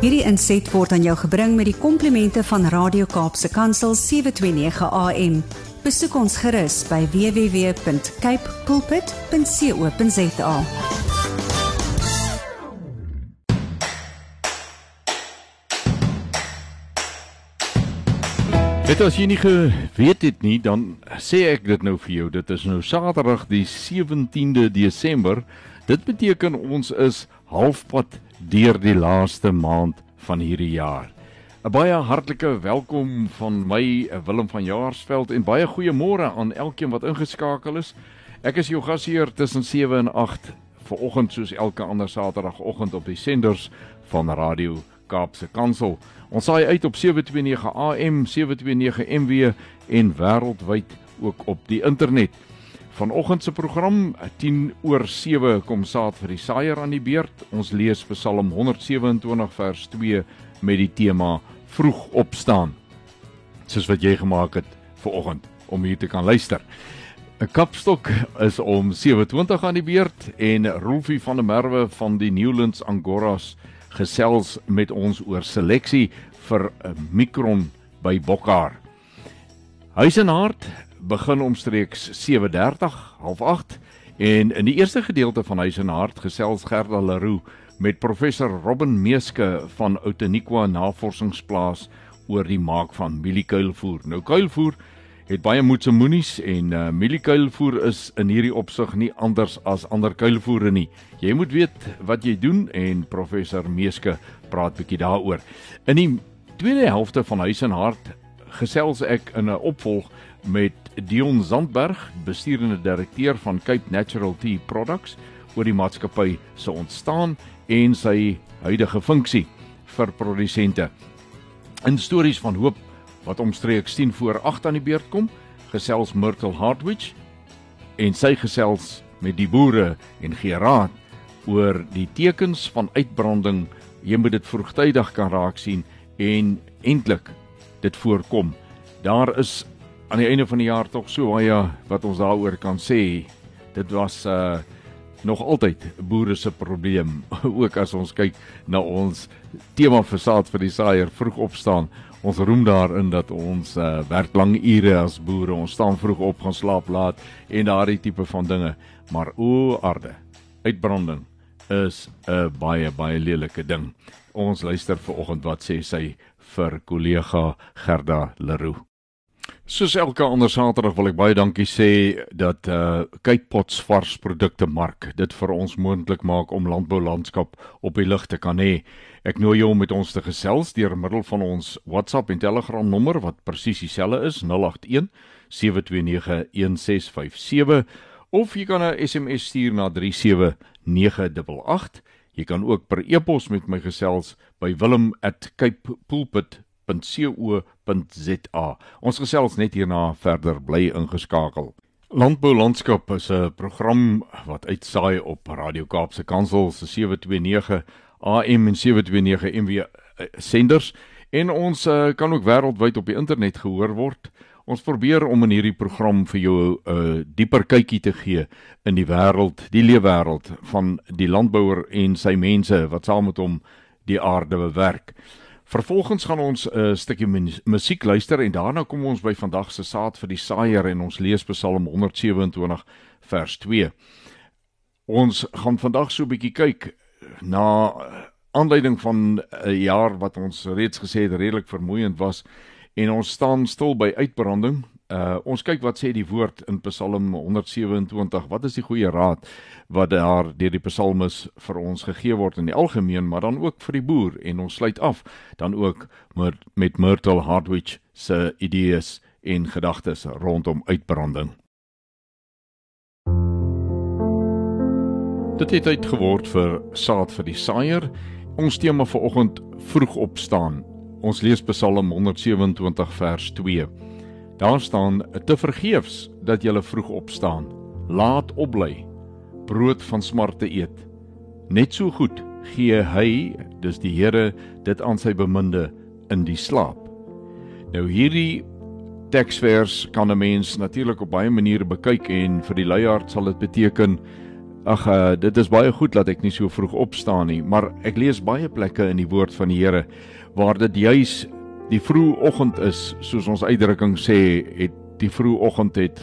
Hierdie inset word aan jou gebring met die komplimente van Radio Kaapse Kansel 729 AM. Besoek ons gerus by www.cape pulpit.co.za. Dit as jy nie geweet het nie, dan sê ek dit nou vir jou. Dit is nou Saterdag die 17de Desember. Dit beteken ons is halfpad deur die laaste maand van hierdie jaar. 'n Baie hartlike welkom van my Willem van Jaarsveld en baie goeiemôre aan elkeen wat ingeskakel is. Ek is jou gasheer tussen 7 en 8 vanoggend soos elke ander Saterdagoggend op die senders van Radio Kaapse Kansel. Ons saai uit op 729 AM, 729 MW en wêreldwyd ook op die internet. Vanoggend se program 10 oor 7 kom saad vir die saaier aan die beurt. Ons lees Psalm 127 vers 2 met die tema vroeg opstaan. Soos wat jy gemaak het vanoggend om hier te kan luister. 'n Kapstok is om 7:20 aan die beurt en Rolfie van der Merwe van die Newlands Angoras gesels met ons oor seleksie vir 'n mikron by Bokkar. Huis en hart begin omstreeks 7:30, half 8 en in die eerste gedeelte van Huis en hart gesels Gerda Leroux met professor Robin Meeske van Outeniqua Navorsingsplaas oor die maak van mieliekuilvoer. Nou kuilvoer het baie moedse moenies en uh, mieliekuilvoer is in hierdie opsig nie anders as ander kuilvoere nie. Jy moet weet wat jy doen en professor Meeske praat bietjie daaroor. In die tweede helfte van Huis en Hart gesels ek in 'n opvolg met Dion Zandberg, besturende direkteur van Cape Natural Tea Products oor die maatskappy se ontstaan en sy huidige funksie vir produsente. In stories van hoop wat omstreeks 10 voor 8 aan die beurt kom, gesels Myrtle Hardwich en sy gesels met die boere en gee raad oor die tekens van uitbranding. Jy moet dit vroegtydig kan raak sien en eintlik dit voorkom. Daar is aan die einde van die jaar tog so baie wat ons daaroor kan sê. Dit was uh nog altyd boere se probleem ook as ons kyk na ons tema vir saad vir die saaier vroeg opstaan Ons roem daarin dat ons uh, werk lang ure as boere. Ons staan vroeg op, gaan slaap laat en daardie tipe van dinge. Maar o aarde, uitbranding is 'n baie baie lelike ding. Ons luister ver oggend wat sê sy vir kollega Gerda Leroux. Soos elke ander Saterdag wil ek baie dankie sê dat uh Cape Pots vars produkte mark dit vir ons moontlik maak om landboulandskap op die lig te kan hê. Ek nooi jou om met ons te gesels deur middel van ons WhatsApp en Telegram nommer wat presies dieselfde is 081 729 1657 of jy kan 'n SMS stuur na 37988. Jy kan ook per e-pos met my gesels by wilhelm@capepulpit.co.za. Ons gesels net hierna verder bly ingeskakel. Landbou landskap is 'n program wat uitsaai op Radio Kaapse Kansel se 729 AM en 729 MW eh, senders en ons uh, kan ook wêreldwyd op die internet gehoor word. Ons probeer om in hierdie program vir jou 'n uh, eh, dieper kykie te gee in die wêreld, die leefwêreld van die landbouer en sy mense wat saam met hom die aarde bewerk. Vervolgens gaan ons 'n uh, stukkie musiek luister en daarna kom ons by vandag se saad vir die saaier en ons lees Psalm 127 vers 2. Ons gaan vandag so 'n bietjie kyk na aanleiding van 'n jaar wat ons reeds gesê het redelik vermoeiend was en ons staan stil by uitbranding. Uh ons kyk wat sê die woord in Psalm 127. Wat is die goeie raad wat daar deur die psalmis vir ons gegee word in die algemeen, maar dan ook vir die boer en ons sluit af dan ook met, met Myrtle Hardwich se idees en gedagtes rondom uitbranding. Dit het uitgeword vir saad vir die saaier. Ons tema vir oggend vroeg opstaan. Ons lees Psalm 127 vers 2. Daar staan: "Te vergeefs dat jy vroeg opstaan. Laat opbly. Brood van smarte eet. Net so goed gee hy, dis die Here, dit aan sy beminde in die slaap." Nou hierdie teksvers kan 'n mens natuurlik op baie maniere bekyk en vir die luiaard sal dit beteken ag uh, dit is baie goed dat ek nie so vroeg opstaan nie, maar ek lees baie plekke in die woord van die Here waar dit juis die vroeë oggend is, soos ons uitdrukking sê, het die vroeë oggend het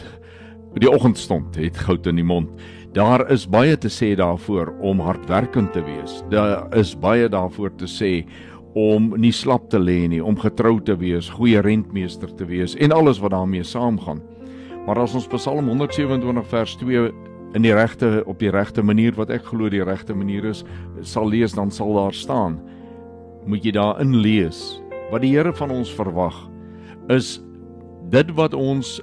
die oggendstond het goud in die mond. Daar is baie te sê daarvoor om hardwerkend te wees. Daar is baie daarvoor te sê om nie slap te lê nie, om getrou te wees, goeie rentmeester te wees en alles wat daarmee saamgaan. Maar as ons Psalm 127 vers 2 in die regte op die regte manier wat ek glo die regte manier is, sal lees dan sal daar staan. Moet jy daarin lees wat die Here van ons verwag is dit wat ons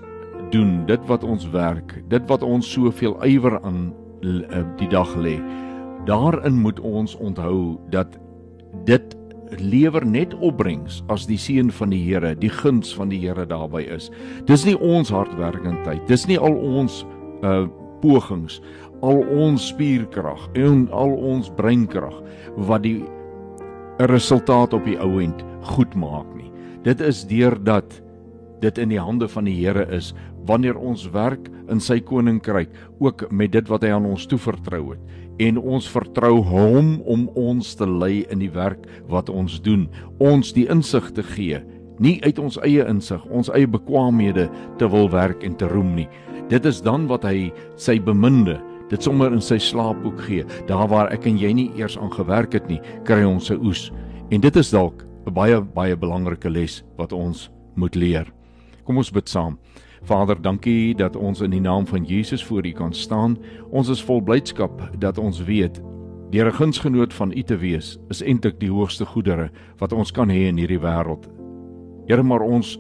doen, dit wat ons werk, dit wat ons soveel ywer aan eh, die dag lê. Daarin moet ons onthou dat dit lewer net opbrengs as die seën van die Here, die guns van die Here daarby is. Dis nie ons hardwerkendheid, dis nie al ons uh pogings, al ons spierkrag en al ons breinkrag wat die resultaat op die ou end goed maak nie. Dit is deurdat dit in die hande van die Here is wanneer ons werk in sy koninkryk ook met dit wat hy aan ons toevertrou het. En ons vertrou hom om ons te lei in die werk wat ons doen. Ons die insig te gee nie uit ons eie insig ons eie bekwaamhede te wil werk en te roem nie. Dit is dan wat hy sy beminde dit sommer in sy slaapboek gee daar waar ek en jy nie eers aan gewerk het nie kry ons se oes en dit is dalk 'n baie baie belangrike les wat ons moet leer kom ons bid saam Vader, dankie dat ons in die naam van Jesus voor U kan staan. Ons is vol blydskap dat ons weet deur 'n gunsgenoot van U te wees is eintlik die hoogste goedere wat ons kan hê in hierdie wêreld. Here, maar ons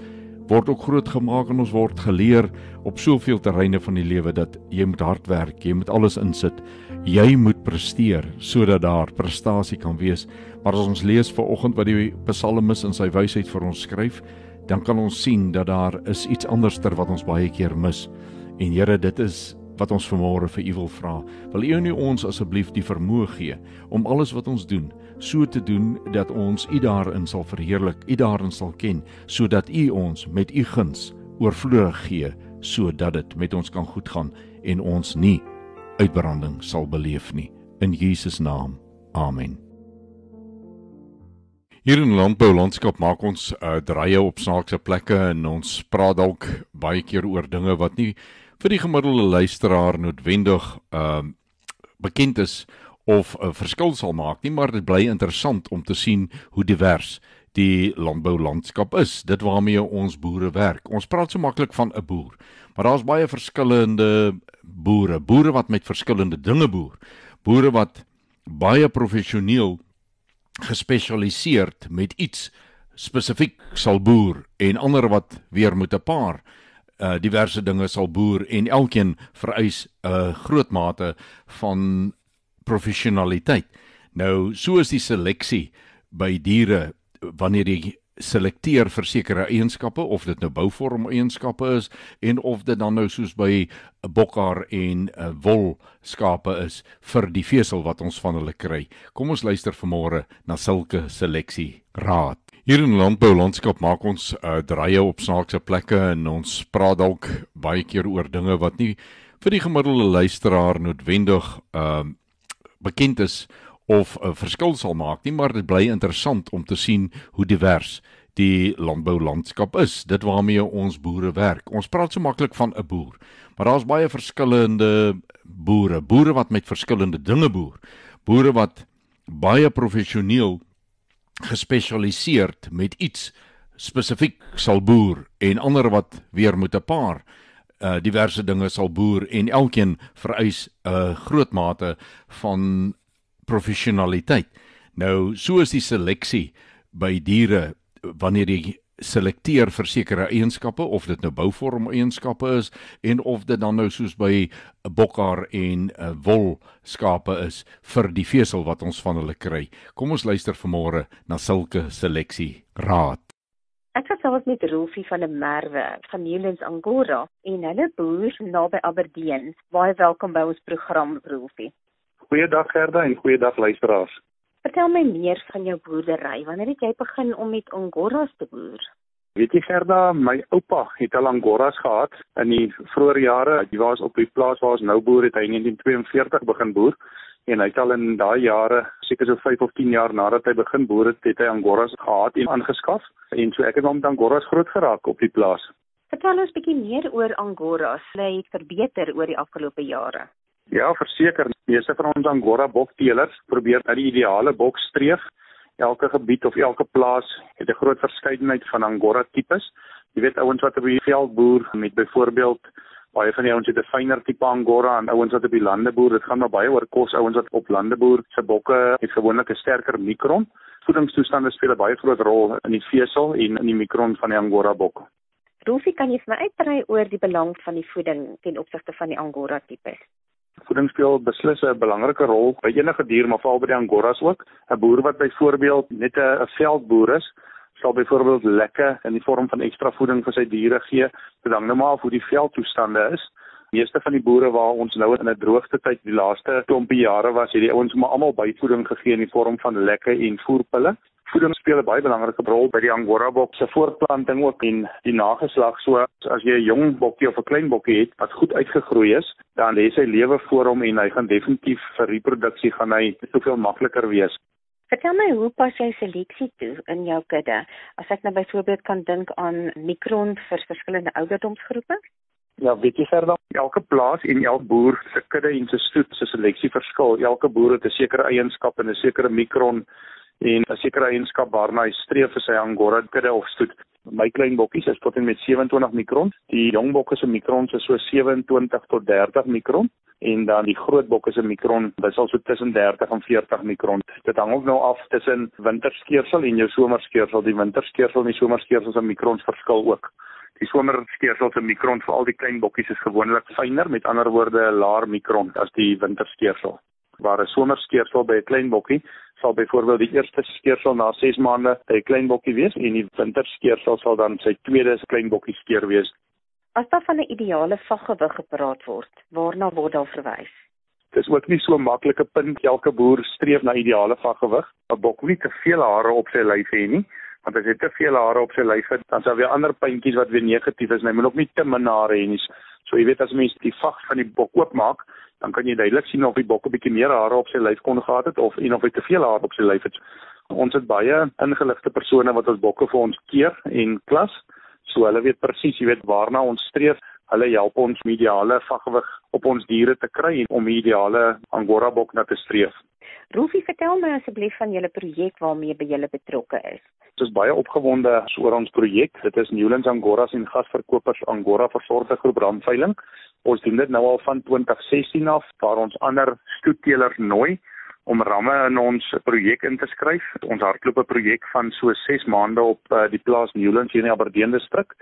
word ook groot gemaak en ons word geleer op soveel terreine van die lewe dat jy moet hard werk, jy moet alles insit. Jy moet presteer sodat daar prestasie kan wees. Maar as ons lees ver oggend wat die psalmis in sy wysheid vir ons skryf, dan kan ons sien dat daar is iets anderster wat ons baie keer mis. En Here, dit is wat ons vanmôre vir U wil vra. Wil U nie ons asseblief die vermoë gee om alles wat ons doen so te doen dat ons U daarin sal verheerlik, U daarin sal ken, sodat U ons met U guns oorvloedig gee sodat dit met ons kan goed gaan en ons nie uitbranding sal beleef nie. In Jesus naam. Amen. Hier in landbou landskap maak ons uh, draaie op snaakse plekke en ons praat dalk baie keer oor dinge wat nie vir die gemiddelde luisteraar noodwendig ehm uh, bekend is of 'n verskil sal maak nie, maar dit bly interessant om te sien hoe divers die landbou landskap is. Dit waarmee ons boere werk. Ons praat so maklik van 'n boer, maar daar's baie verskillende boere, boere wat met verskillende dinge boer. Boere wat baie professioneel gespesialiseerd met iets spesifiek sal boer en ander wat weer met 'n paar uh diverse dinge sal boer en elkeen vereis 'n uh, groot mate van professionaliteit. Nou so is die seleksie by diere wanneer jy selekteer vir sekere eienskappe of dit nou bouvorm eienskappe is en of dit dan nou soos by 'n bokhaar en 'n wol skape is vir die vesel wat ons van hulle kry. Kom ons luister vanmôre na sulke seleksie raad. Hier in landbou landskap maak ons uh, draaie op snaakse plekke en ons praat dalk baie keer oor dinge wat nie vir die gemiddelde luisteraar noodwendig uh bekend is of 'n verskil sal maak nie, maar dit bly interessant om te sien hoe divers die landboulandskap is. Dit waarmee ons boere werk. Ons praat so maklik van 'n boer, maar daar's baie verskillende boere, boere wat met verskillende dinge boer. Boere wat baie professioneel gespesialiseerd met iets spesifiek sal boer en ander wat weer met 'n paar uh diverse dinge sal boer en elkeen vereis 'n groot mate van professionaliteit. Nou, so is die seleksie by diere wanneer jy selekteer vir sekere eienskappe of dit nou bouvorm eienskappe is en of dit dan nou soos by 'n bokhaar en 'n wol skape is vir die vesel wat ons van hulle kry. Kom ons luister vanmôre na sulke seleksie raad. Ek het selfs met Rolfie van 'n Merwe van Newlands Angora en hulle boer naby Aberdeen. Baie welkom by ons program Rolfie. Goeiedag Gerda en goeiedag luisteraars. Vertel my meer van jou boerdery. Wanneer het jy begin om met angoras te boer? Weet jy Gerda, my oupa het al angoras gehad in die vroeë jare. Hy was op die plaas waar ons nou boer het hy in 1942 begin boer en hy het al in daai jare, seker so 5 of 10 jaar nadat hy begin boer het, het hy angoras gehad en aangeskaf en so ek het hom met angoras groot geraak op die plaas. Vertel ons bietjie meer oor angoras. Hulle het verbeter oor die afgelope jare. Ja, verseker, meeste van ons angora bokteelers probeer na die ideale bok streef. Elke gebied of elke plaas het 'n groot verskeidenheid van angora tipes. Jy weet ouens wat op die veld boer met byvoorbeeld baie van die ouens het 'n fyner tipe angora en ouens wat op die lande boer, dit gaan maar baie oor kos. Ouens wat op lande boer, se bokke het gewoonlik 'n sterker mikron. Voedingstoestande speel 'n baie groot rol in die vesel en in die mikron van die angora bok. Rolfie, kan jy vir my uitbrei oor die belang van die voeding ten opsigte van die angora tipes? Voeding speel beslis 'n belangrike rol by enige dier, maar veral by die angoras ook. 'n Boer wat byvoorbeeld net 'n veldboer is, sal byvoorbeeld lekke in die vorm van ekstra voeding vir sy diere gee, sodat nou maar hoe die veldtoestande is. Meeste van die boere waar ons nou in 'n droogte tyd die laaste klompie jare was, het die ouens maar almal byvoeding gegee in die vorm van lekke en voerpille voeding speel 'n baie belangrike rol by die angora bok se voortplanting ook en die nageslag. So as jy 'n jong bokkie of 'n klein bokkie het wat goed uitgegroei is, dan lê sy lewe voor hom en hy gaan definitief vir reproduksie gaan hy soveel makliker wees. Vertel my hoe pas jy seleksie toe in jou kudde? As ek nou byvoorbeeld kan dink aan mikron vir verskillende ouderdomsgroepe? Ja, weet jy verder, elke plaas en elke boer se kudde en se stoet se seleksie verskil. Elke boer het 'n sekere eienskap en 'n sekere mikron en 'n sekere eienskap waarna hy streef vir sy angora kudde of stoet. My klein bokkies is tot en met 27 mikron. Die jong bokke se mikron is so 27 tot 30 mikron en dan die groot bokke se mikron is al so tussen 30 en 40 mikron. Dit hang ook nou af tussen winterskeersel en jou somerskeersel. Die winterskeersel en die somerskeersel se mikrons verskil ook. Die somerskeersel se mikron vir al die klein bokkies is gewoonlik fyner, met ander woorde 'n laer mikron as die winterskeersel. Waar 'n somerskeersel by 'n klein bokkie sal byvoorbeeld die eerste skeersel na 6 maande by 'n klein bokkie wees en die winterskeersel sal dan sy tweede klein bokkie skeer wees. As daar van 'n ideale vaggewig gepraat word, waarna word daar verwys? Dis ook nie so 'n maklike punt elke boer streef na ideale vaggewig. 'n Bok moet nie te veel hare op sy lyf hê nie, want as hy te veel hare op sy lyf het, dan sal weer ander puntjies wat weer negatief is. Hy moet ook nie te min hare hê nie. So jy weet as mens die vag van die bok oopmaak, dan kan jy duidelik sien of die bok 'n bietjie meer hare op sy lyf kon gehad het of en of hy te veel hare op sy lyf het. Ons het baie ingeligte persone wat ons bokke vir ons keer en klas, so hulle weet presies, jy weet waarna ons streef. Hulle help ons om ideale vaggewig op ons diere te kry en om ideale angora bok na te streef. Rufie, vertel my asseblief van julle projek waarmee by julle betrokke is. Ons is baie opgewonde oor ons projek. Dit is Newlands Angoras en gasverkopers Angora Versorgde Groep Ramveiling. Ons doen dit nou al van 2016 af waar ons ander stoetteelers nooi om ramme in ons projek in te skryf. Ons hardloop 'n projek van so 6 maande op uh, die plaas Newlands hier in die Aberdeen distrik.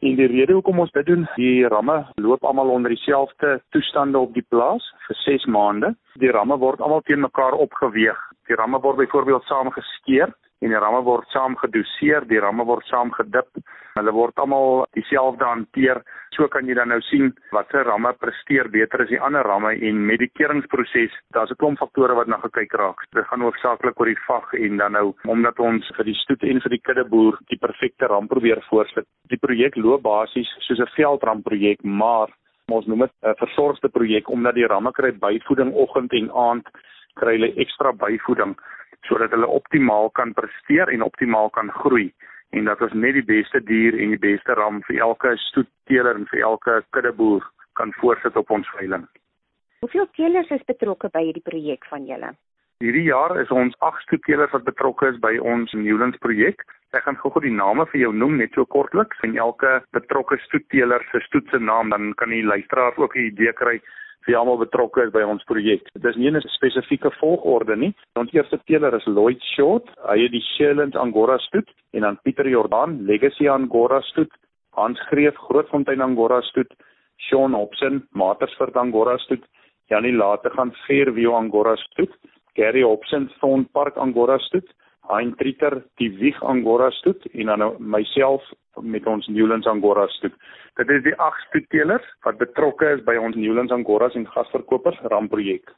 En die rede hoekom ons dit doen, die ramme loop almal onder dieselfde toestande op die plaas vir 6 maande. Die ramme word almal teen mekaar opgeweeg. Die ramme word byvoorbeeld saam geskeer en die ramme word saam gedoseer, die ramme word saam gedip. Hulle word almal dieselfde hanteer. So kan jy dan nou sien watter ramme presteer beter as die ander ramme en met die keuringsproses, daar's 'n klomp faktore wat na gekyk raak. Dit gaan hoofsaaklik oor die vag en dan nou omdat ons vir die stoet en vir die kuddeboer die perfekte ram probeer voorsit. Die projek loop basies soos 'n veldramprojek, maar ons noem dit 'n versorgde projek omdat die ramme kry byvoeding oggend en aand kry hulle ekstra byvoeding sodat hulle optimaal kan presteer en optimaal kan groei en dat ons net die beste dier en die beste ram vir elke stoetteeler en vir elke kuddeboer kan voorsit op ons veiling. Hoeveel teelers is betrokke by hierdie projek van julle? Hierdie jaar is ons 8 stoetteelers wat betrokke is by ons Newlands projek. Ek gaan gou-gou die name vir jou noem net so kortliks en elke betrokke stoetteeler se stoet se naam dan kan die luisteraar ook 'n idee kry wie almal betrokke is by ons projek. Dit is nie 'n spesifieke volgorde nie. Ons eerste teeler is Lloyd Short, hy het die Sherland Angora stoet en dan Pieter Jordan, Legacy Angora stoet, Hans Greef, Grootfontein Angora stoet, Sean Hobson, Matersford Angora stoet, Janie Lategan, Fairview Angora stoet, Gary Hobson, Thorn Park Angora stoet, Hein Trieter, die Wieg Angora stoet en dan nou myself met ons Newlands Angora stoet. Dit is die agt stoetteelers wat betrokke is by ons Newlands Angoras en gasverkopers ramprojek.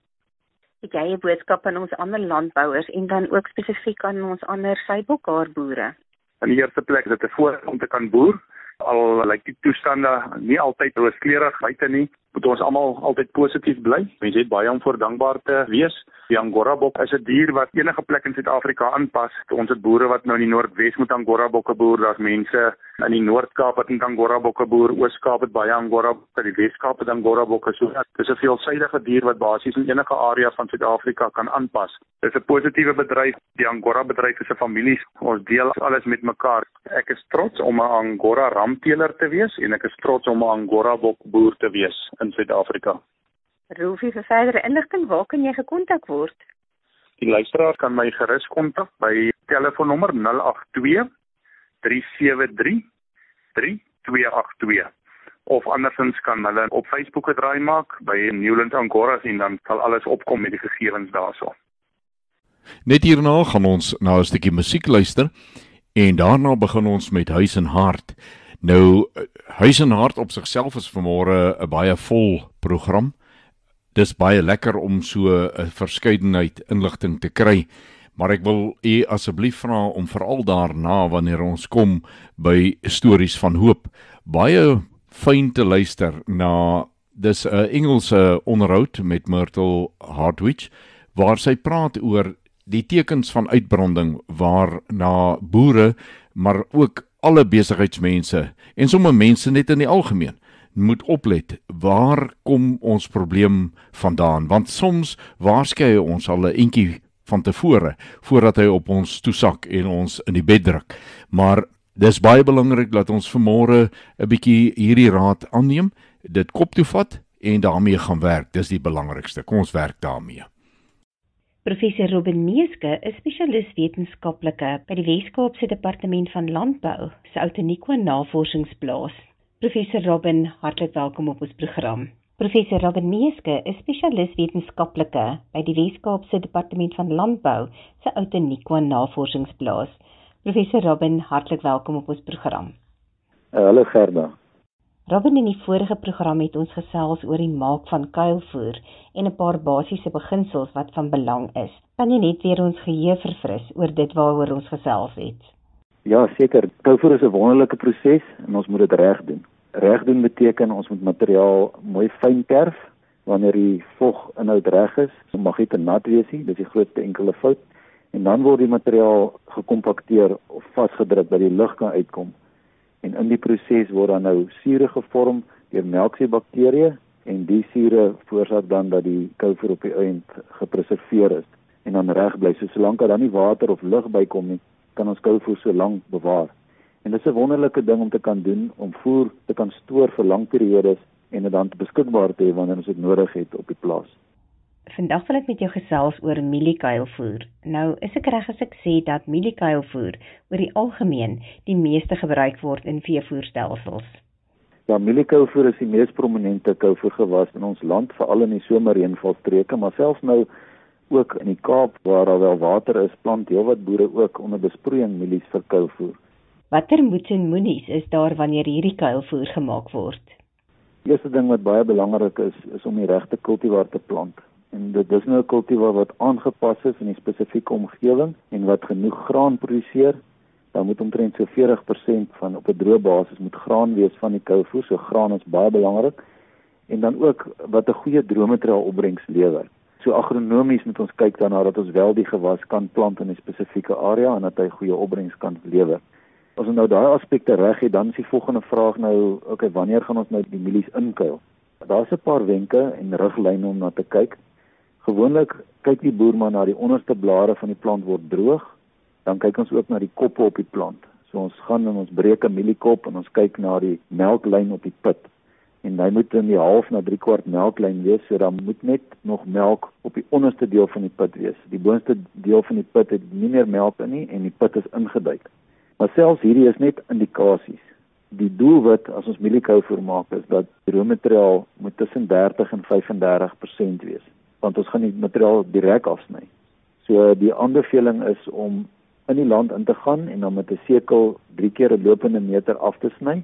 Het jy 'n boodskap aan ons ander landbouers en dan ook spesifiek aan ons ander suidbokhaar boere? In die eerste plek is dit 'n voordeel om te kan boer al lyk die toestande nie altyd rooskleurig buite nie moet ons almal altyd positief bly. Mense het baie om voor dankbaar te wees. Die Angora bok is 'n dier wat enige plek in Suid-Afrika aanpas. Ons het boere wat nou in die Noordwes met Angora bokke boer, daar's mense in die Noord-Kaap wat Angora bokke boer, Oos-Kaap het baie Angora bokke, die Wes-Kaap het Angora bokke. So dis 'n veelsidige dier wat basies in enige area van Suid-Afrika kan aanpas. Dis 'n positiewe bedryf. Die Angora bedryf is 'n familie. Ons deel alles met mekaar. Ek is trots om 'n Angora ramteeler te wees en ek is trots om 'n Angora bok boer te wees in Suid-Afrika. Roefie vir verdere inligting, waar kan jy gekontak word? Die luisteraar kan my gerus kontak by telefoonnommer 082 373 3282 of andersins kan hulle op Facebook 'n draai maak by Newlands Angora en dan sal alles opkom met die gegevens daarso. Net hierna gaan ons na 'n stukkie musiek luister en daarna begin ons met Huis en Hart. Nou Huis en Hart op sigself is vanmôre 'n baie vol program. Dis baie lekker om so 'n verskeidenheid inligting te kry, maar ek wil u asseblief vra om veral daarna wanneer ons kom by stories van hoop, baie fyn te luister na dis 'n Engelse onderhoud met Myrtle Hardwich waar sy praat oor die tekens van uitbranding waar na boere maar ook alle besigheidsmense en sommer mense net in die algemeen moet oplet waar kom ons probleem vandaan? Want soms waarskei ons al 'n entjie van tevore voordat hy op ons toesak en ons in die bed druk. Maar dis baie belangrik dat ons vanmôre 'n bietjie hierdie raad aanneem dit kop toe vat en daarmee gaan werk. Dis die belangrikste. Kom ons werk daarmee Professor Robin Meeske is spesialis wetenskaplike by die Wes-Kaapse Departement van Landbou se Outeniqua Navorsingsplaas. Professor Robin, hartlik welkom op ons program. Professor Robin Meeske is spesialis wetenskaplike by die Wes-Kaapse Departement van Landbou se Outeniqua Navorsingsplaas. Professor Robin, hartlik welkom op ons program. Uh, hallo Gerda. Robin in die vorige program het ons gesels oor die maak van kuilvoer en 'n paar basiese beginsels wat van belang is. Kan jy net weer ons geheue verfris oor dit waaroor ons gesels het? Ja, seker. Kuilvoer is 'n wonderlike proses en ons moet dit reg doen. Reg doen beteken ons moet materiaal mooi fyn kerf wanneer die voginhoud reg is. Dit mag nie te nat wees nie, dis die grootste enkele fout. En dan word die materiaal gekompakteer of vasgedruk dat die lug kan uitkom en in die proses word dan nou sure gevorm deur melksiebakterieë en die sure veroorsaak dan dat die kouver op die eind gepreserveer is en dan reg bly. So solank daar nie water of lug bykom nie, kan ons kouver so lank bewaar. En dit is 'n wonderlike ding om te kan doen om voer te kan stoor vir lang periodes en dit dan beskikbaar te hê wanneer ons dit nodig het op die plaas. Vandag wil ek met jou gesels oor mieliekuilvoer. Nou, is ek reg as ek sê dat mieliekuilvoer oor die algemeen die meeste gebruik word in veevoerstelsels? Ja, mieliekuilvoer is die mees prominente kuilvoergewas in ons land, veral in die somerreënvalstreke, maar selfs nou ook in die Kaap waar daar wel water is, plant heelwat boere ook onder besproeiing mielies vir kuilvoer. Watter moets en moenies is daar wanneer hierdie kuilvoer gemaak word? Die eerste ding wat baie belangrik is, is om die regte kultivar te plant en dit is nou 'n kultivar wat aangepas is in 'n spesifieke omgewing en wat genoeg graan produseer. Dan moet omtrent so 40% van op 'n droë basis moet graan wees van die kouvoer. So graan is baie belangrik. En dan ook wat 'n goeie droëmateriaal opbrengs lewer. So agronomies moet ons kyk daarna dat ons wel die gewas kan plant in 'n spesifieke area en dat hy goeie opbrengs kan lewer. As ons nou daai aspekte reg het, dan is die volgende vraag nou, okay, wanneer gaan ons nou die mielies inkuil? Daar's 'n paar wenke en riglyne om na te kyk. Gewoonlik kyk die boer maar na die onderste blare van die plant word droog, dan kyk ons ook na die koppe op die plant. So ons gaan en ons breek 'n mieliekop en ons kyk na die melklyn op die pit. En hy moet in die half na 3 kwart melklyn wees, so dan moet net nog melk op die onderste deel van die pit wees. Die boonste deel van die pit het nie meer melk in nie en die pit is ingeduik. Maar selfs hierdie is net indikasies. Die doelwit as ons mieliekou vermaak is dat die roommateriaal moet tussen 30 en 35% wees want ons gaan die materiaal direk afsny. So die aanbeveling is om in die land in te gaan en dan met 'n sekel 3 keer 'n lopende meter af te sny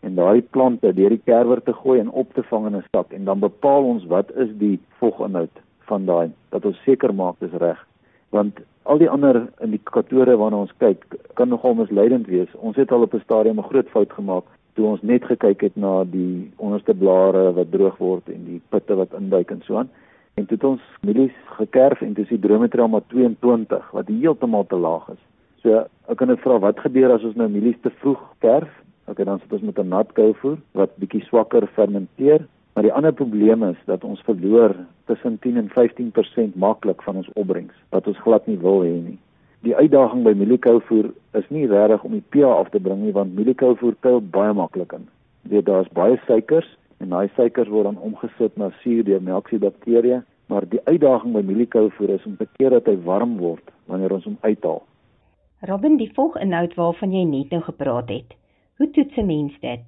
en daai plante deur die kerwer te gooi en op te vang in 'n sak en dan bepaal ons wat is die voginhoud van daai dat ons seker maak dis reg want al die ander indikatore waarna ons kyk kan nogal misleidend wees. Ons het al op 'n stadium 'n groot fout gemaak toe ons net gekyk het na die onderste blare wat droog word en die putte wat induik en so aan. En toe het ons mielies gekerf en dis die drometrial maar 22 wat heeltemal te laag is. So ek kan net vra wat gebeur as ons nou mielies te vroeg kerf? Okay, dan sit ons met 'n nat kouvoer wat bietjie swakker fermenteer Maar die ander probleem is dat ons verloor tussen 10 en 15% maklik van ons opbrengs wat ons glad nie wil hê nie. Die uitdaging by mieliekouvoer is nie regtig om die pH af te bring nie want mieliekouvoer kuil baie maklik in. Dit daar's baie suikers en daai suikers word dan omgesit na suur deur melksiebakterieë, maar die uitdaging by mieliekouvoer is om te keer dat hy warm word wanneer ons hom uithaal. Robin, die voginhoud waarvan jy net nou gepraat het. Hoe toets 'n mens dit?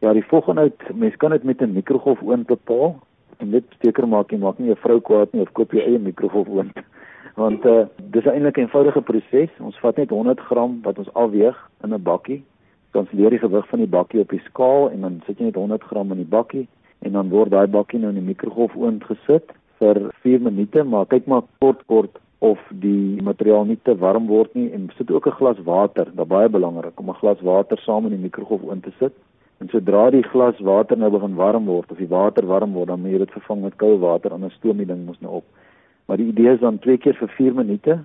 Ja, die uit, mens kan dit met 'n mikrogolfoond bepaal en dit seker maak jy maak nie 'n vrou kwaad nie of koop jy eie mikrogolfoond. Want uh dis eintlik 'n eenvoudige proses. Ons vat net 100 gram wat ons afweeg in 'n bakkie. Dan leer die gewig van die bakkie op die skaal en dan sit jy net 100 gram in die bakkie en dan word daai bakkie nou in die mikrogolfoond gesit vir 4 minute, maar kyk maar kort kort of die materiaal nie te warm word nie en sit ook 'n glas water, dit baie belangrik om 'n glas water saam in die mikrogolfoond te sit En sodra die glas water nou begin warm word of die water warm word, dan moet jy dit vervang met koue water anders stoom die ding mos nou op. Maar die idee is dan twee keer vir 4 minute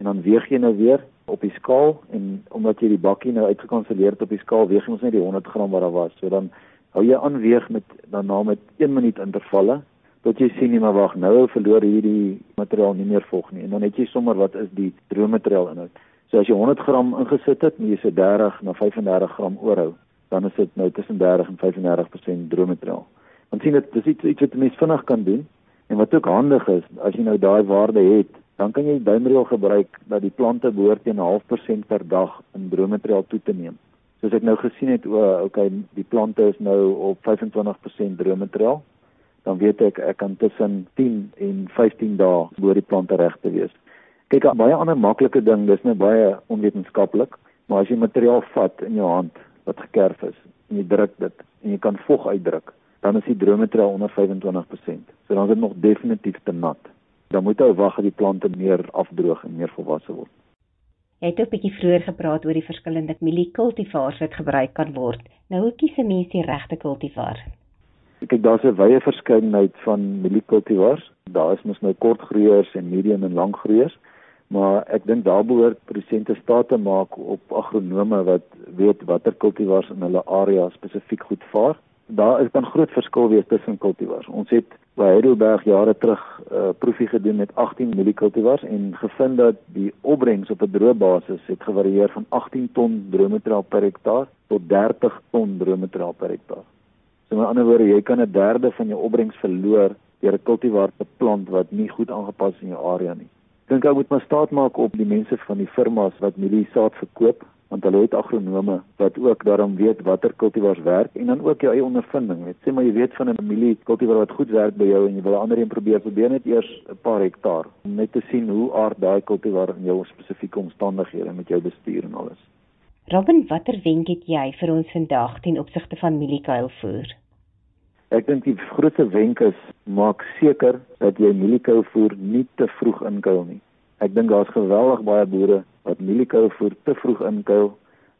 en dan weeg jy nou weer op die skaal en omdat jy die bakkie nou uitgekanselleer het op die skaal, weeg jy ons net die 100 gram wat daar was. So dan hou jy aan weeg met dan na met 1 minuut intervalle tot jy sien nie maar wag, nou verloor hierdie materiaal nie meer vog nie en dan het jy sommer wat is die droommateriaal inhoud. So as jy 100 gram ingesit het, moet jy so 30 na 35 gram oorhou dan is dit nou tussen 30 en 35% droommateriaal. Want sien dit dis iets iets wat mense vinnig kan doen en wat ook handig is as jy nou daai waarde het, dan kan jy duimreël gebruik dat die plante behoort teen 'n half persent per dag in droommateriaal toe te neem. Soos ek nou gesien het, o, okay, die plante is nou op 25% droommateriaal, dan weet ek ek kan tussen 10 en 15 dae behoort die plante reg te wees. Kyk, 'n baie ander maklike ding, dis net baie onwetenskaplik, maar as jy materiaal vat in jou hand wat gekerf is en jy druk dit en jy kan vog uitdruk, dan is die droommateriaal onder 25%. So dan is dit nog definitief te nat. Dan moet jy wag dat die plante meer afdroog en meer volwasse word. Jy het ook 'n bietjie vroeër gepraat oor die verskillende mieliekultivars wat gebruik kan word. Nou hoe kies 'n mens die regte kultivar? Kyk, daar's 'n wye verskeidenheid van mieliekultivars. Daar is mos nou kortgroeiers en medium en langgroeiers maar ek dink daar behoort produsente staat te maak op agronome wat weet watter kultivars in hulle area spesifiek goed vaar. Daar is dan groot verskil wees tussen kultivars. Ons het by Heidelberg jare terug 'n uh, eh, proefie gedoen met 18 mieliekultivars en gevind dat die opbrengs op 'n droë basis het gevarieer van 18 ton droommateriaal per hektaar tot 30 ton droommateriaal per hektaar. So met ander woorde, jy kan 'n derde van jou opbrengs verloor deur 'n kultivar te plant wat nie goed aangepas is in jou area nie dink ou moet maar staat maak op die mense van die firmas wat mielie saad verkoop want hulle het agronome wat ook daarom weet watter kultivars werk en dan ook jou eie ondervinding. Weet sê maar jy weet van 'n mielie kultivar wat goed werk by jou en jy wil 'n ander een probeer probeer net eers 'n paar hektaar om net te sien hoe aard daai kultivar in jou spesifieke omstandighede met jou bestuur en alles. Robin watter wenk het jy vir ons vandag ten opsigte van mieliekuilvoer Ek dink die grootste wenk is maak seker dat jy mieliekou voer nie te vroeg inkuil nie. Ek dink daar's geweldig baie boere wat mieliekou voer te vroeg inkuil.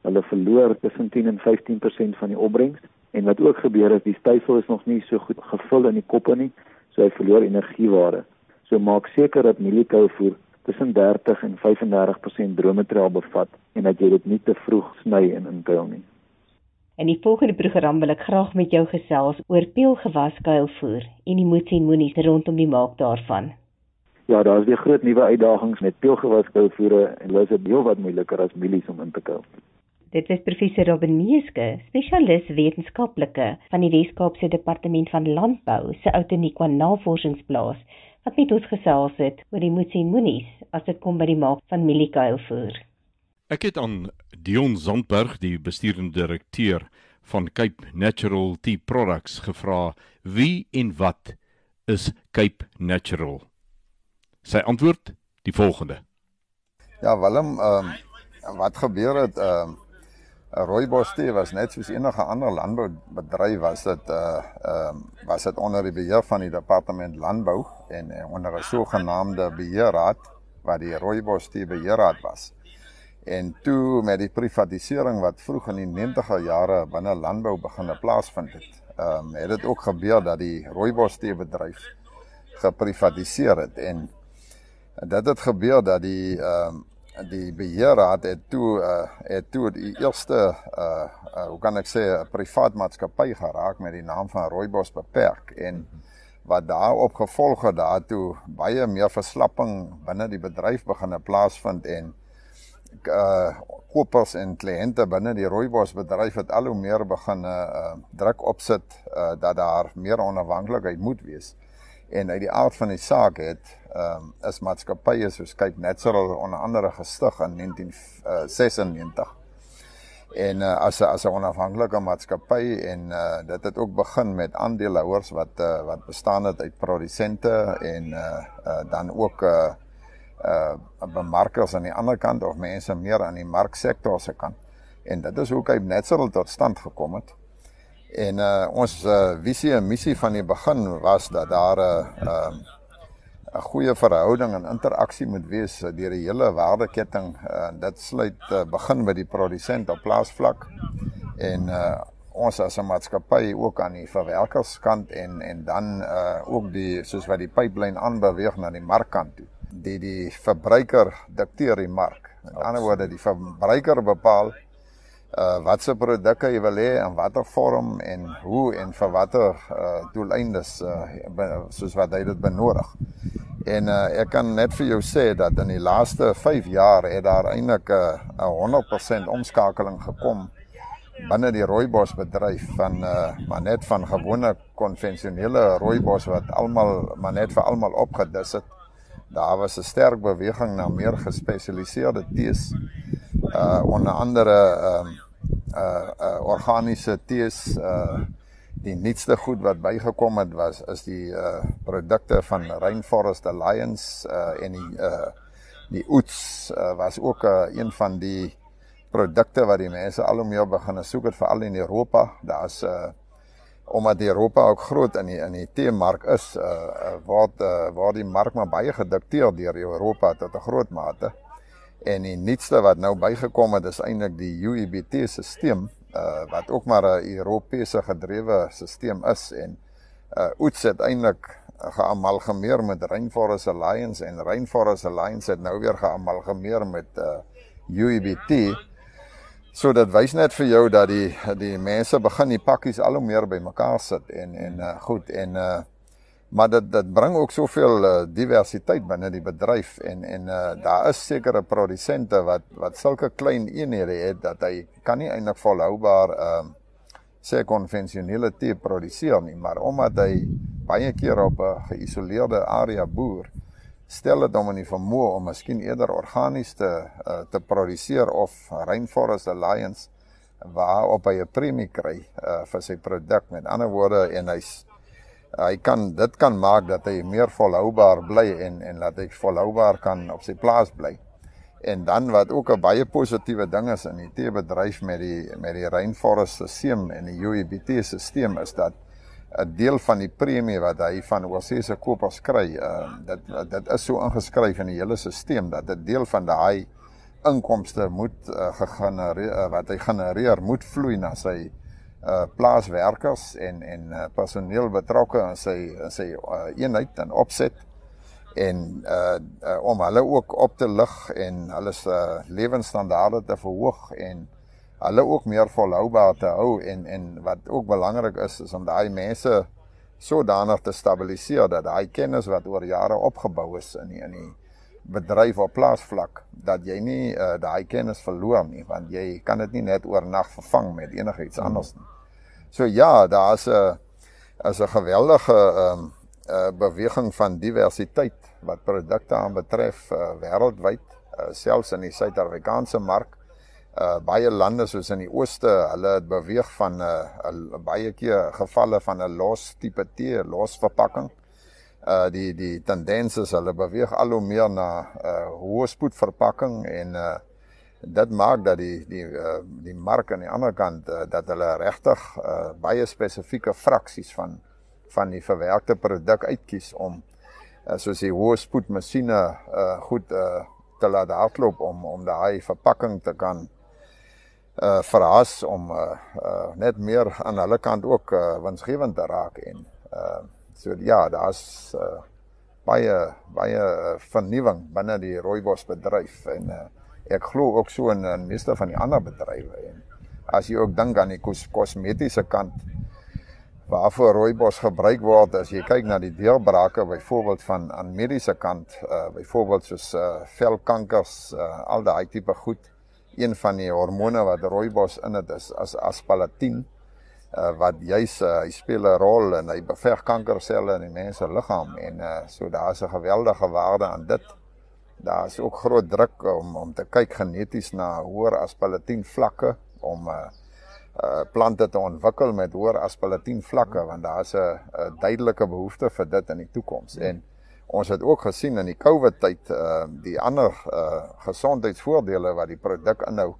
Hulle verloor tussen 10 en 15% van die opbrengs en wat ook gebeur is die styfsel is nog nie so goed gevul in die koppe nie, so hy verloor energiewaarde. So maak seker dat mieliekou voer tussen 30 en 35% droommateriaal bevat en dat jy dit nie te vroeg sny en inkuil nie. In die volgende program wil ek graag met jou gesels oor peulgewaskuilvoer en die moets en moenies rondom die maak daarvan. Ja, daar is weer groot nuwe uitdagings met peulgewaskuilvoere en hulle is baie wat moeiliker as mielies om in te kuil. Dit is professor Robin Neeske, spesialis wetenskaplike van die Wes-Kaapse Departement van Landbou se Outeniqua Navorsingsplaas wat met ons gesels het oor die moets en moenies as dit kom by die maak van mieliekuilvoer. Ek het aan Dion Zandberg, die besturende direkteur van Cape Natural Tea Products gevra wie en wat is Cape Natural. Sy antwoord die volgende. Ja, Willem, ehm um, wat gebeur het ehm um, Rooibos tee was net soos enige ander landboubedryf was dit uh ehm um, was dit onder die beheer van die departement landbou en uh, onder 'n sogenaamde beheerraad wat die rooibos tee beheerraad was. En toe met die privatisering wat vroeg in die 90er jare binne landbou begine plaasvind het, ehm um, het dit ook gebeur dat die rooibos tee bedryf geprivatiseer het en dit het gebeur dat die ehm um, die beheerraad het toe uh, het toe die eerste uh, uh hoe kan ek sê 'n privaat maatskappy geraak met die naam van Rooibos beperk. En wat daarop gevolg het daartoe baie meer verslapping binne die bedryf begine plaasvind en uh kopers en kliënte binne die Rooibos bedryf het al hoe meer begin uh druk opsit uh dat daar meer onafhanklikheid moet wees en uit die aard van die saak het ehm um, is maatskappye soos Cape Natural onder andere gestig in 1996. En uh, as 'n as 'n onafhanklike maatskappy en uh, dit het ook begin met aandeelhouers wat uh, wat bestaan het uit produsente en uh, uh, dan ook uh, uh, bemarkers aan die ander kant of mense meer aan die marksektor se kant. En dit is hoe Cape Natural tot stand gekom het. En uh, ons uh, visie en missie van die begin was dat daar 'n uh, uh, 'n goeie verhouding en interaksie moet wees deur die hele waardeketting. Uh, dit sluit uh, begin by die produsent op plaasvlak en uh, ons as 'n maatskappy ook aan die verwerkerskant en en dan uh, ook die soos wat die pipeline aanbeweeg na die markkant toe. Die die verbruiker dikteer die mark. Met ander woorde, die verbruiker bepaal uh watse produkte jy wil hê en watter vorm en hoe en vir watter uh doeleindes uh soos wat hy dit benodig. En uh ek kan net vir jou sê dat in die laaste 5 jaar het daar eintlik 'n uh, 100% omskakeling gekom binne die rooibos bedryf van uh maar net van gewone konvensionele rooibos wat almal maar net vir almal opgedis het. Daar was 'n sterk beweging na meer gespesialiseerde tees uh onder andere ehm um, uh uh organiese tees uh die nuutste goed wat bygekom het was is die uh produkte van Rainforest Alliance uh en die uh die oets uh, was ook uh, een van die produkte wat die mense al hoe meer begin soek het veral in Europa. Daar's uh omdat Europa ook groot in die in die teemark is, uh waar uh, waar die mark maar baie gedikteer deur Europa tot 'n groot mate. En die nuutste wat nou bygekom het is eintlik die UEBT stelsel uh wat ook maar 'n Europese gedrewe stelsel is en uh oets het eintlik geamalgameer met Rainforest Alliance en Rainforest Alliance het nou weer geamalgameer met uh UEBT. So dit wys net vir jou dat die die mense begin die pakkies al hoe meer bymekaar sit en en uh goed en uh maar dit dit bring ook soveel uh, diversiteit binne die bedryf en en uh, daar is sekere produsente wat wat sulke klein eenhede het dat hy kan nie eintlik volhoubaar ehm uh, sê konvensionele tee produseer nie maar omdat hy baie keer op 'n geïsoleerde area boer stel dit hom in die vermoë om miskien eerder organies te uh, te produseer of Rainforest Alliance waarop hy 'n premie kry uh, vir sy produk met ander woorde en hy's hy kan dit kan maak dat hy meer volhoubaar bly en en dat hy volhoubaar kan op sy plaas bly. En dan wat ook 'n baie positiewe ding is in die teebedryf met die met die rainforest stelsel en die UEBT stelsel is dat 'n deel van die premie wat hy van oorseese kopers kry, uh, dit dit is so ingeskryf in die hele stelsel dat 'n deel van daai inkomste moet uh, gegenereer uh, wat hy genereer moet vloei na sy uh plaaswerkers en en uh, personeel betrokke in sy in sy uh, eenheid en opset en uh, uh om hulle ook op te lig en hulle se uh, lewensstandaarde te verhoog en hulle ook meer volhoubaar te hou en en wat ook belangrik is is om daai mense sodanig te stabiliseer dat daai kennis wat oor jare opgebou is in die, in die bedryf op plaasvlak dat jy nie uh, daai kennis verloor nie want jy kan dit nie net oornag vervang met enigiets hmm. anders nie. So ja, daar's 'n as 'n geweldige ehm um, uh, beweging van diversiteit wat produkte aanbetref uh, wêreldwyd, uh, selfs in die Suid-Afrikaanse mark. Uh baie lande soos in die ooste, hulle het beweeg van 'n uh, baie keer gevalle van 'n los tipe tee, los verpakking uh die die tendens is hulle beweeg al hoe meer na uh hoë spoed verpakking en uh dit maak dat die die uh die mark aan die ander kant uh, dat hulle regtig uh baie spesifieke fraksies van van die verwerkte produk uitkies om uh, soos die hoë spoed masjiene uh goed uh te laat hardloop om om daai verpakking te kan uh verhaas om uh, uh net meer aan hulle kant ook uh winsgewend te raak en uh so ja, daar's uh baie baie vernuwing binne die rooibos bedryf en uh, ek glo ook so in in meeste van die ander bedrywe en as jy ook dink aan die kos, kosmetiese kant waarvoor rooibos gebruik word as jy kyk na die deurbrake byvoorbeeld van aan mediese kant uh byvoorbeeld soos uh velkankers uh al daai tipe goed een van die hormone wat rooibos in dit is as aspalatin uh wat juis uh, hy speel 'n rol en hy beveg kankerselle in die mens se liggaam en uh so daar's 'n geweldige waarde aan dit. Daar's ook groot druk om om te kyk geneties na hoër aspalatin vlakke om uh uh plante te ontwikkel met hoër aspalatin vlakke want daar's 'n duidelike behoefte vir dit in die toekoms en ons het ook gesien in die COVID tyd uh die ander uh gesondheidsvoordele wat die produk inhou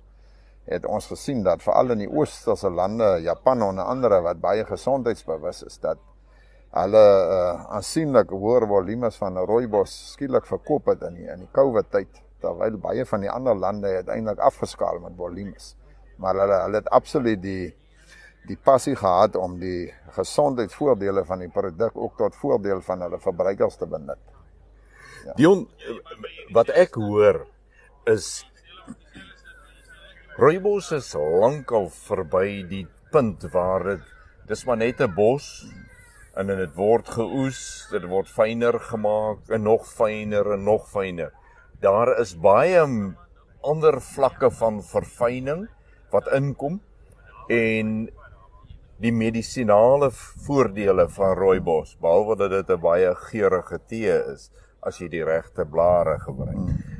het ons gesien dat veral in die oosterse lande Japan en andere wat baie gesondheidsbewus is dat hulle uh aansienlik hoër volumes van rooibos skielik verkoop het in die, in die COVID tyd terwyl baie van die ander lande uiteindelik afgeskaal met volumes maar hulle hulle het absoluut die die passie gehad om die gesondheidsvoordele van die produk ook tot voordeel van hulle verbruikers te benut. Ja. Dion wat ek hoor is rooibos is lankal verby die punt waar dit dis maar net 'n bos en dit word geoes, dit word fyner gemaak en nog fyner en nog fyner. Daar is baie ander vlakke van verfyning wat inkom en die medisinale voordele van rooibos behalwe dat dit 'n baie geurende tee is as jy die regte blare gebruik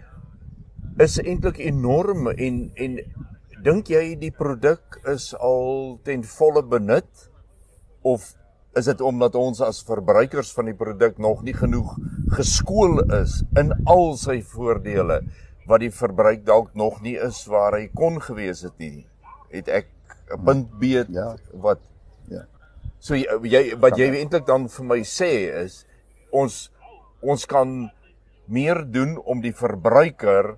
is eintlik enorm en en dink jy die produk is al ten volle benut of is dit omdat ons as verbruikers van die produk nog nie genoeg geskool is in al sy voordele wat die verbruik dalk nog nie is waar hy kon gewees het nie het ek 'n punt beet ja. wat ja. So jy, jy wat jy eintlik dan vir my sê is ons ons kan meer doen om die verbruiker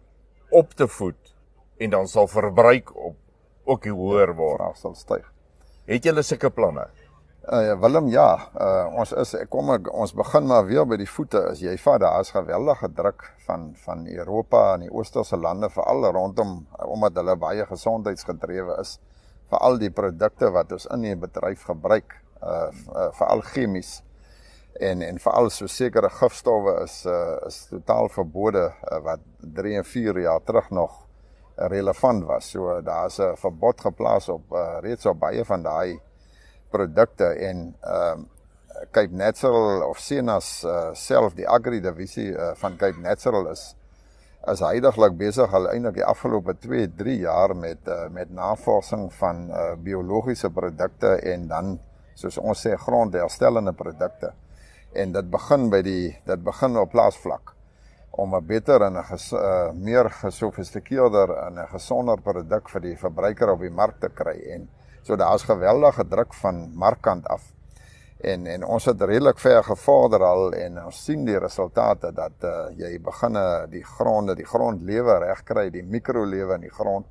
op te voed en dan sal verbruik op ook hoër word of sal styg. Het julle sulke planne? Uh Willem ja, uh ons is kom ek ons begin maar weer by die voete. As jy vat daar is geweldige druk van van Europa en die oosterse lande veral rondom omdat hulle baie gesondheidsgedrewe is vir al die produkte wat ons in die bedryf gebruik, uh, uh veral chemies en en veral so sekere gifstowwe is uh is totaal verbode uh, wat 3 en 4 jaar terug nog relevant was. So daar's 'n verbod geplaas op uh, reeds op baie van daai produkte en ehm uh, Cape Natural of Senas uh, self die agri divisie uh, van Cape Natural is is heidaglik besig al eintlik die afgelope 2, 3 jaar met uh, met navorsing van uh, biologiese produkte en dan soos ons sê grondherstellende produkte. En dit begin by die dit begin op plaasvlak om 'n beter en 'n uh, meer gesofistikeerder en 'n gesonder produk vir die verbruiker op die mark te kry en So daar's geweldige druk van markkant af. En en ons het redelik ver gevorder al en ons sien die resultate dat uh, jy begin die gronde, die grondlewe reg kry, die mikrolewe in die grond.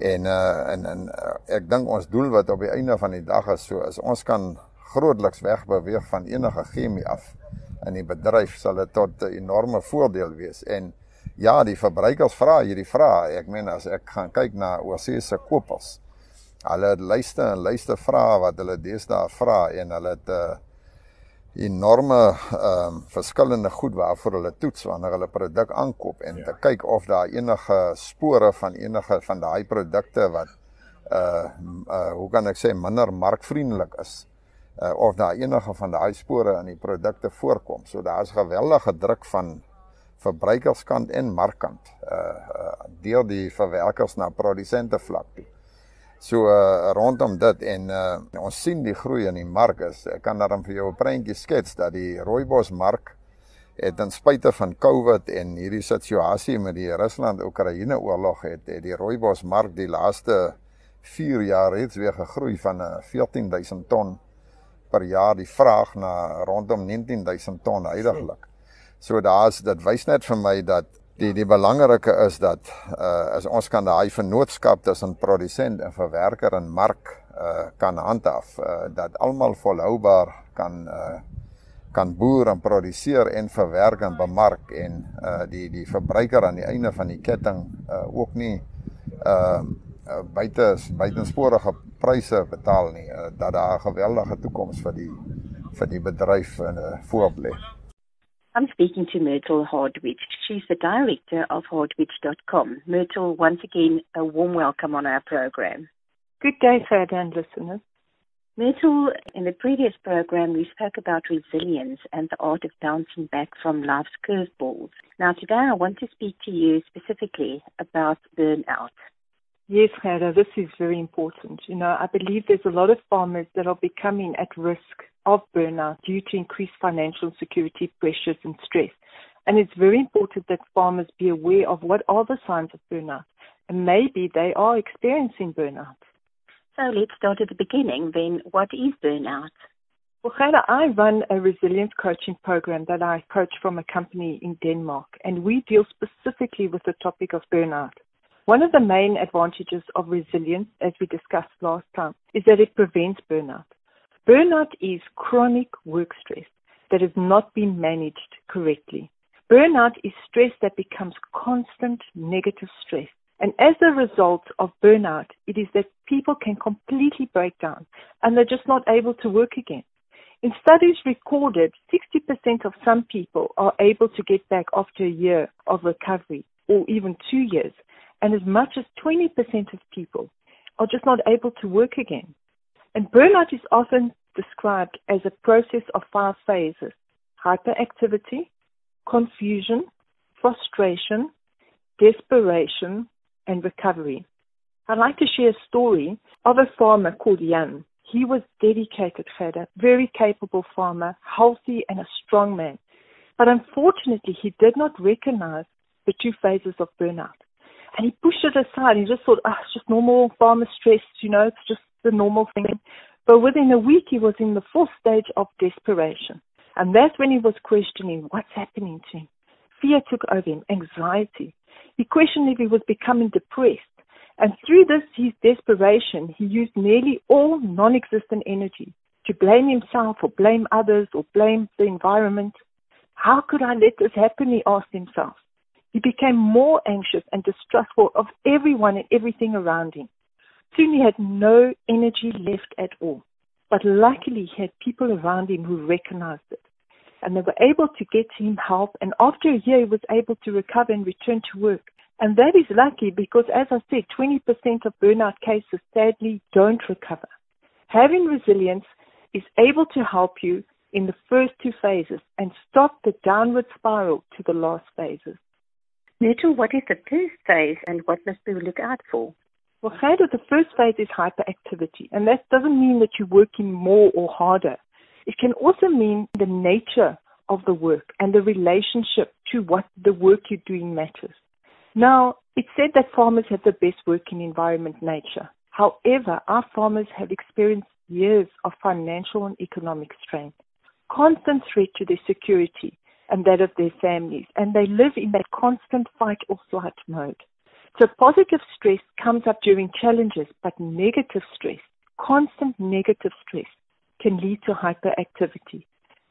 En uh en en ek dink ons doel wat op die einde van die dag is so is ons kan grootliks wegbeweeg van enige chemie af in die bedryf sal dit tot 'n enorme voordeel wees. En ja die verbruikers vra hierdie vrae. Ek meen as ek gaan kyk na oorsee se kopers Hulle lyste en lyste vrae wat hulle deesdae vra en hulle het 'n uh, eh, enorme ehm um, verskillende goed waarvoor hulle toets wanneer hulle produk aankoop en ja. te kyk of daar enige spore van enige van daai produkte wat uh uh hoe kan ek sê minder markvriendelik is uh of daar enige van daai spore in die produkte voorkom. So daar's geweldige druk van verbruikerskant en markkant uh, uh deur die verwerkers na produsente vlak toe. So uh, rondom dit en uh, ons sien die groei in die mark is ek kan daarom vir jou 'n prentjie skets dat die rooibos mark het ten spyte van COVID en hierdie situasie met die Rusland-Oekraïne oorlog het, het die rooibos mark die laaste 4 jaar reeds weer gegroei van 'n uh, 14000 ton per jaar die vraag na rondom 19000 ton heidaglik. So daar's dit wys net vir my dat die die belangrike is dat uh as ons kan daai vennootskap tussen produsent en verwerker en mark uh kan handhaaf uh dat almal volhoubaar kan uh kan boer en produseer en verwerk en bemark en uh die die verbruiker aan die einde van die ketting uh ook nie uh, uh buite buitensporige pryse betaal nie uh, dat daar 'n geweldige toekoms vir die vir die bedryf in 'n uh, voorblê. I'm speaking to Myrtle Hardwich. She's the director of hardwich.com. Myrtle, once again, a warm welcome on our program. Good day, Fred and listeners. Myrtle, in the previous program, we spoke about resilience and the art of bouncing back from life's curveballs. Now, today I want to speak to you specifically about burnout. Yes, Gerda, this is very important. You know, I believe there's a lot of farmers that are becoming at risk of burnout due to increased financial security pressures and stress. And it's very important that farmers be aware of what are the signs of burnout. And maybe they are experiencing burnout. So let's start at the beginning then. What is burnout? Well, Gerda, I run a resilience coaching program that I coach from a company in Denmark, and we deal specifically with the topic of burnout. One of the main advantages of resilience, as we discussed last time, is that it prevents burnout. Burnout is chronic work stress that has not been managed correctly. Burnout is stress that becomes constant negative stress. And as a result of burnout, it is that people can completely break down and they're just not able to work again. In studies recorded, 60% of some people are able to get back after a year of recovery or even two years and as much as 20% of people are just not able to work again. And burnout is often described as a process of five phases hyperactivity, confusion, frustration, desperation, and recovery. I'd like to share a story of a farmer called Jan. He was dedicated, Feda, very capable farmer, healthy and a strong man. But unfortunately, he did not recognize the two phases of burnout and he pushed it aside. He just thought, oh, it's just normal farmer stress, you know, it's just the normal thing. But within a week, he was in the fourth stage of desperation. And that's when he was questioning what's happening to him. Fear took over him, anxiety. He questioned if he was becoming depressed. And through this, his desperation, he used nearly all non existent energy to blame himself or blame others or blame the environment. How could I let this happen? He asked himself. He became more anxious and distrustful of everyone and everything around him. Soon he had no energy left at all. But luckily, he had people around him who recognized it. And they were able to get him help. And after a year, he was able to recover and return to work. And that is lucky because, as I said, 20% of burnout cases sadly don't recover. Having resilience is able to help you in the first two phases and stop the downward spiral to the last phases. Myrtle, what is the first phase and what must we look out for? Well, Gerda, the first phase is hyperactivity, and that doesn't mean that you're working more or harder. It can also mean the nature of the work and the relationship to what the work you're doing matters. Now, it's said that farmers have the best working environment nature. However, our farmers have experienced years of financial and economic strain, constant threat to their security, and that of their families. And they live in that constant fight or flight mode. So positive stress comes up during challenges, but negative stress, constant negative stress, can lead to hyperactivity,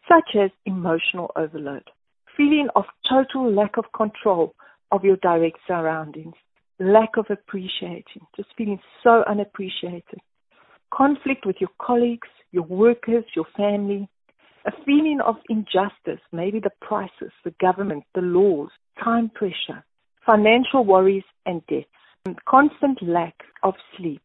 such as emotional overload, feeling of total lack of control of your direct surroundings, lack of appreciating, just feeling so unappreciated, conflict with your colleagues, your workers, your family, a feeling of injustice, maybe the prices, the government, the laws, time pressure, financial worries and debts, and constant lack of sleep.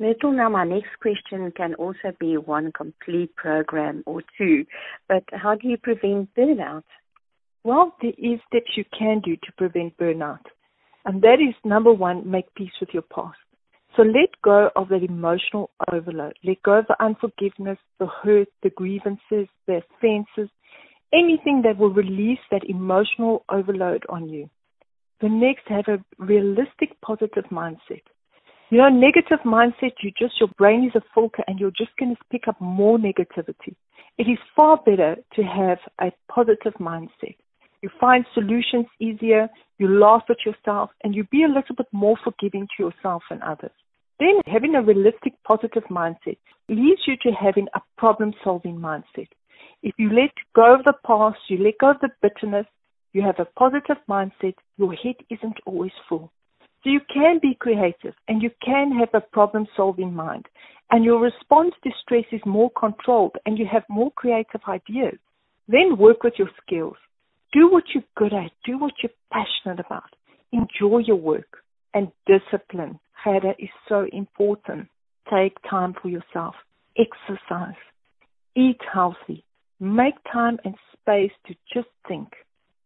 Little now, my next question can also be one complete program or two, but how do you prevent burnout? Well, there is steps you can do to prevent burnout. And that is number one, make peace with your past. So let go of that emotional overload. Let go of the unforgiveness, the hurt, the grievances, the offenses, anything that will release that emotional overload on you. The next, have a realistic positive mindset. You know, negative mindset, you just, your brain is a filter and you're just going to pick up more negativity. It is far better to have a positive mindset. you find solutions easier, you laugh at yourself, and you be a little bit more forgiving to yourself and others. Then having a realistic positive mindset leads you to having a problem solving mindset. If you let go of the past, you let go of the bitterness, you have a positive mindset, your head isn't always full. So you can be creative and you can have a problem solving mind and your response to stress is more controlled and you have more creative ideas. Then work with your skills. Do what you're good at. Do what you're passionate about. Enjoy your work and discipline. Gerda is so important. Take time for yourself. Exercise. Eat healthy. Make time and space to just think.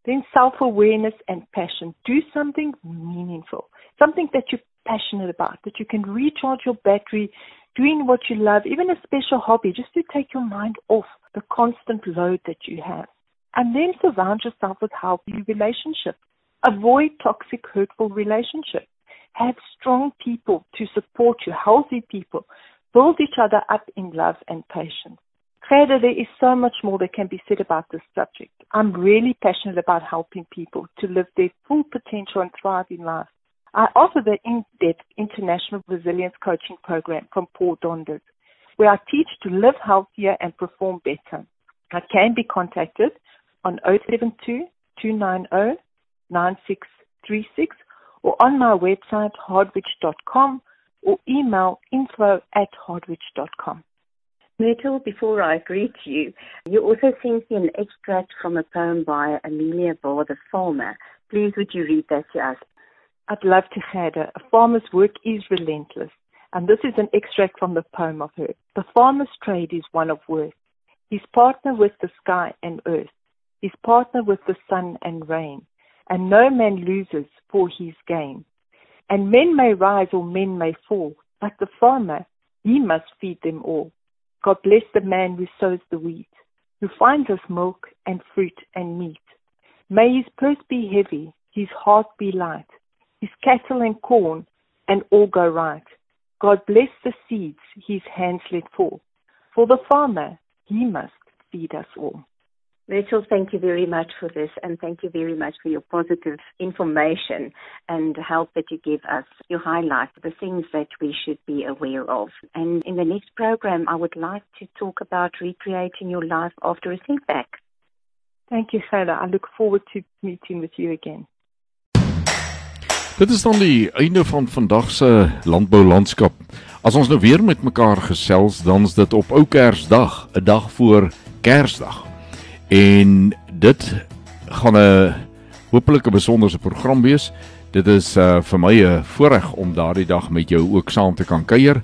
Then self-awareness and passion. Do something meaningful. Something that you're passionate about, that you can recharge your battery doing what you love, even a special hobby, just to take your mind off the constant load that you have. And then surround yourself with healthy relationships. Avoid toxic, hurtful relationships. Have strong people to support you, healthy people. Build each other up in love and patience. Gerda, there is so much more that can be said about this subject. I'm really passionate about helping people to live their full potential and thrive in life. I offer the in-depth international resilience coaching program from Paul Donders, where I teach to live healthier and perform better. I can be contacted on 072 290 9636 or on my website hardwich.com or email info at hardwich.com. Myrtle, before I greet you, you also sent me an extract from a poem by Amelia Barr, the farmer. Please would you read that to us? I'd love to, Gerda. A farmer's work is relentless. And this is an extract from the poem of her. The farmer's trade is one of worth. His partner with the sky and earth. His partner with the sun and rain. And no man loses for his gain. And men may rise or men may fall, but the farmer, he must feed them all. God bless the man who sows the wheat, who finds us milk and fruit and meat. May his purse be heavy, his heart be light, his cattle and corn, and all go right. God bless the seeds his hands let fall. For the farmer, he must feed us all. Rachel, thank you very much for this and thank you very much for your positive information and help that you give us. You highlight the things that we should be aware of. And in the next program, I would like to talk about recreating your life after a setback. Thank you, Sarah. I look forward to meeting with you again. Dit is dan die einde van vandag se landboulandskap. As ons nou weer met mekaar gesels, dan is dit op Ou Kersdag, 'n dag voor Kersdag. En dit gaan 'n hopelik 'n besonderse program wees. Dit is uh, vir my 'n voorreg om daardie dag met jou ook saam te kan kuier.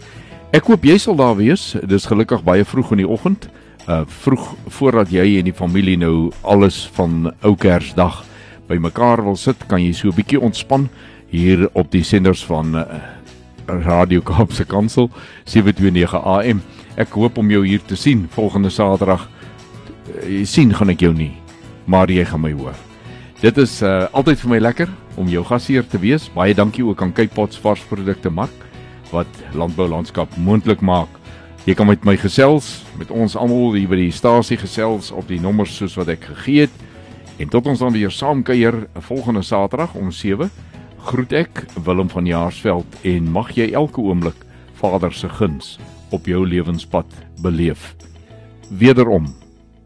Ek hoop jy sal daar wees. Dit is gelukkig baie vroeg in die oggend. Uh vroeg voordat jy en die familie nou alles van Ou Kersdag bymekaar wil sit, kan jy so 'n bietjie ontspan hier op die senders van uh, Radio Kaapse Kansel 729 AM. Ek hoop om jou hier te sien volgende Saterdag. Uh, jy sien gaan ek jou nie, maar jy gaan my hoor. Dit is uh, altyd vir my lekker om jou gasheer te wees. Baie dankie ook aan Cape Pots varsprodukte mark wat landbou landskap moontlik maak. Jy kan met my gesels, met ons almal hier by die stasie gesels op die nommers soos wat ek gegee het. En tot ons dan weer saam kuier volgende Saterdag om 7 groet ek Willem van Jaarsveld en mag jy elke oomblik Vader se guns op jou lewenspad beleef. Wederom.